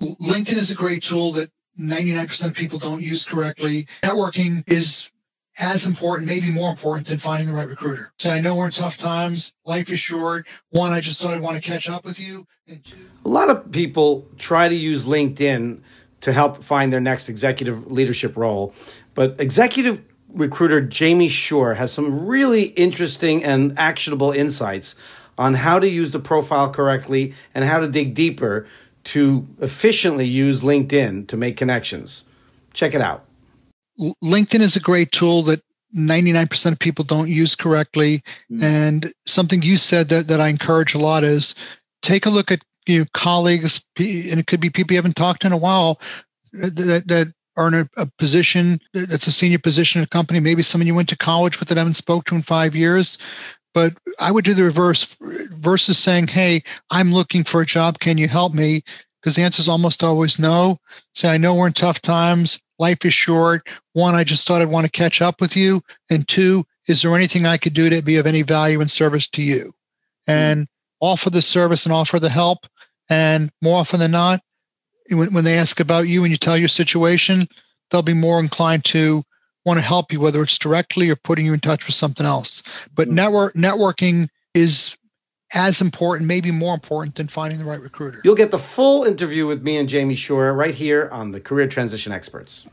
LinkedIn is a great tool that 99% of people don't use correctly. Networking is as important, maybe more important than finding the right recruiter. So I know we're in tough times. Life is short. One, I just thought I'd want to catch up with you. And two, A lot of people try to use LinkedIn to help find their next executive leadership role, but executive recruiter Jamie Schorr has some really interesting and actionable insights on how to use the profile correctly and how to dig deeper to efficiently use LinkedIn to make connections. Check it out. LinkedIn is a great tool that 99% of people don't use correctly. Mm-hmm. And something you said that, that I encourage a lot is take a look at you know, colleagues, and it could be people you haven't talked to in a while uh, that, that are in a, a position that's a senior position in a company, maybe someone you went to college with that I haven't spoke to in five years. But I would do the reverse versus saying, Hey, I'm looking for a job. Can you help me? Because the answer is almost always no. Say, I know we're in tough times. Life is short. One, I just thought I'd want to catch up with you. And two, is there anything I could do to be of any value and service to you? Hmm. And offer the service and offer the help. And more often than not, when, when they ask about you and you tell your situation, they'll be more inclined to want to help you, whether it's directly or putting you in touch with something else. But Mm. network networking is as important, maybe more important than finding the right recruiter. You'll get the full interview with me and Jamie Schorr right here on the Career Transition Experts.